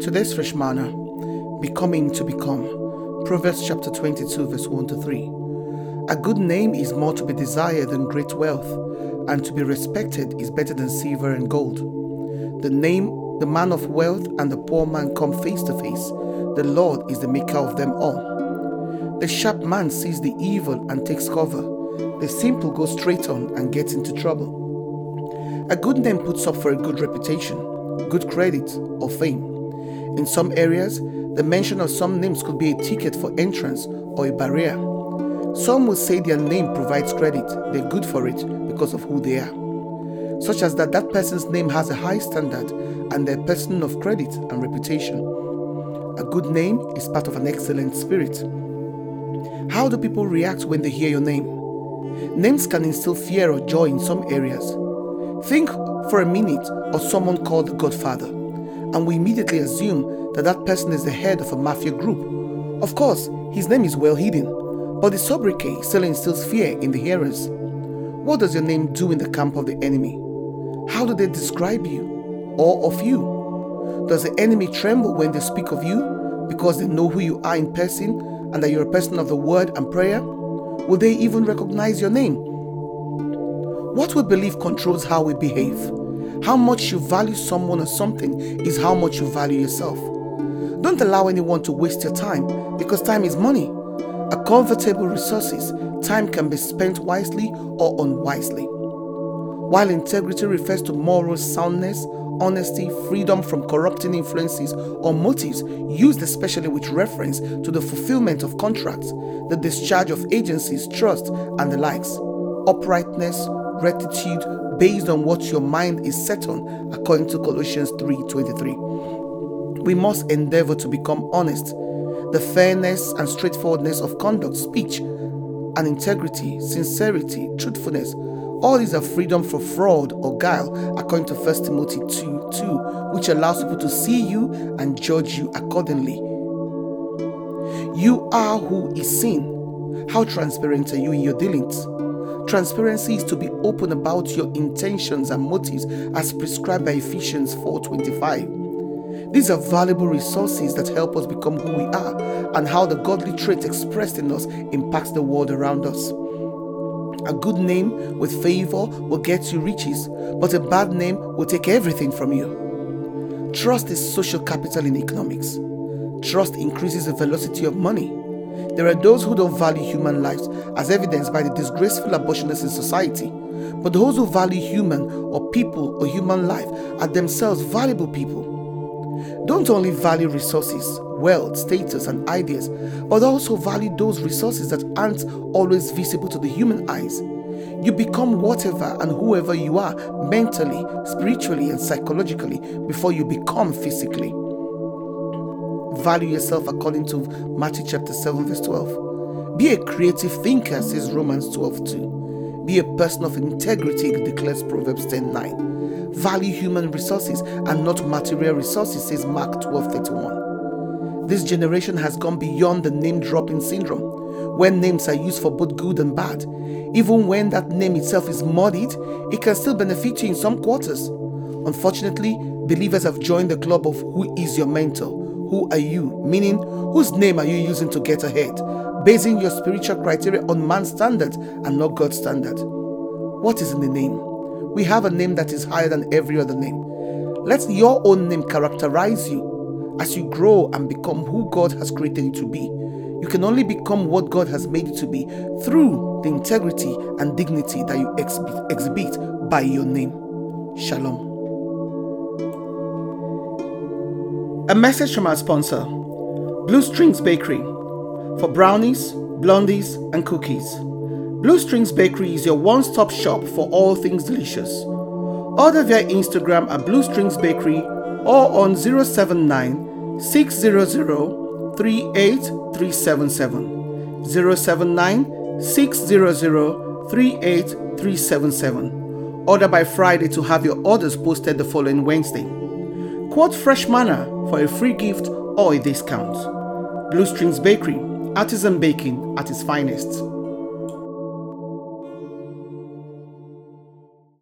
Today's fresh manna, becoming to become. Proverbs chapter 22, verse 1 to 3. A good name is more to be desired than great wealth, and to be respected is better than silver and gold. The name, the man of wealth, and the poor man come face to face. The Lord is the maker of them all. The sharp man sees the evil and takes cover. The simple go straight on and gets into trouble. A good name puts up for a good reputation, good credit, or fame. In some areas, the mention of some names could be a ticket for entrance or a barrier. Some will say their name provides credit, they're good for it because of who they are. Such as that that person's name has a high standard and they're a person of credit and reputation. A good name is part of an excellent spirit. How do people react when they hear your name? Names can instill fear or joy in some areas. Think for a minute of someone called the Godfather and we immediately assume that that person is the head of a mafia group. Of course, his name is well hidden, but the sobriquet still instills fear in the hearers. What does your name do in the camp of the enemy? How do they describe you or of you? Does the enemy tremble when they speak of you because they know who you are in person and that you're a person of the word and prayer? Will they even recognize your name? What we believe controls how we behave. How much you value someone or something is how much you value yourself. Don't allow anyone to waste your time because time is money. A comfortable resources, time can be spent wisely or unwisely. While integrity refers to moral soundness, honesty, freedom from corrupting influences or motives used especially with reference to the fulfillment of contracts, the discharge of agencies, trust, and the likes. Uprightness, rectitude, based on what your mind is set on according to Colossians 3:23. We must endeavor to become honest. The fairness and straightforwardness of conduct, speech, and integrity, sincerity, truthfulness, all these are freedom from fraud or guile, according to 1 Timothy 2 2, which allows people to see you and judge you accordingly. You are who is seen. How transparent are you in your dealings? Transparency is to be open about your intentions and motives as prescribed by Ephesians 4:25. These are valuable resources that help us become who we are and how the godly trait expressed in us impacts the world around us. A good name with favor will get you riches, but a bad name will take everything from you. Trust is social capital in economics. Trust increases the velocity of money. There are those who don't value human lives, as evidenced by the disgraceful abortionists in society. But those who value human or people or human life are themselves valuable people. Don't only value resources, wealth, status, and ideas, but also value those resources that aren't always visible to the human eyes. You become whatever and whoever you are mentally, spiritually, and psychologically before you become physically. Value yourself according to Matthew chapter 7, verse 12. Be a creative thinker, says Romans 12, 2. Be a person of integrity, declares Proverbs 10, 9. Value human resources and not material resources, says Mark 12, 31. This generation has gone beyond the name dropping syndrome, when names are used for both good and bad. Even when that name itself is muddied, it can still benefit you in some quarters. Unfortunately, believers have joined the club of who is your mentor who are you? Meaning, whose name are you using to get ahead? Basing your spiritual criteria on man's standard and not God's standard. What is in the name? We have a name that is higher than every other name. Let your own name characterize you as you grow and become who God has created you to be. You can only become what God has made you to be through the integrity and dignity that you exhibit by your name. Shalom. A message from our sponsor, Blue Strings Bakery, for brownies, blondies, and cookies. Blue Strings Bakery is your one stop shop for all things delicious. Order via Instagram at Blue Strings Bakery or on 079 600 38377. 079 600 38377. Order by Friday to have your orders posted the following Wednesday. Quote Fresh Manna for a free gift or a discount. Blue Strings Bakery, artisan baking at its finest.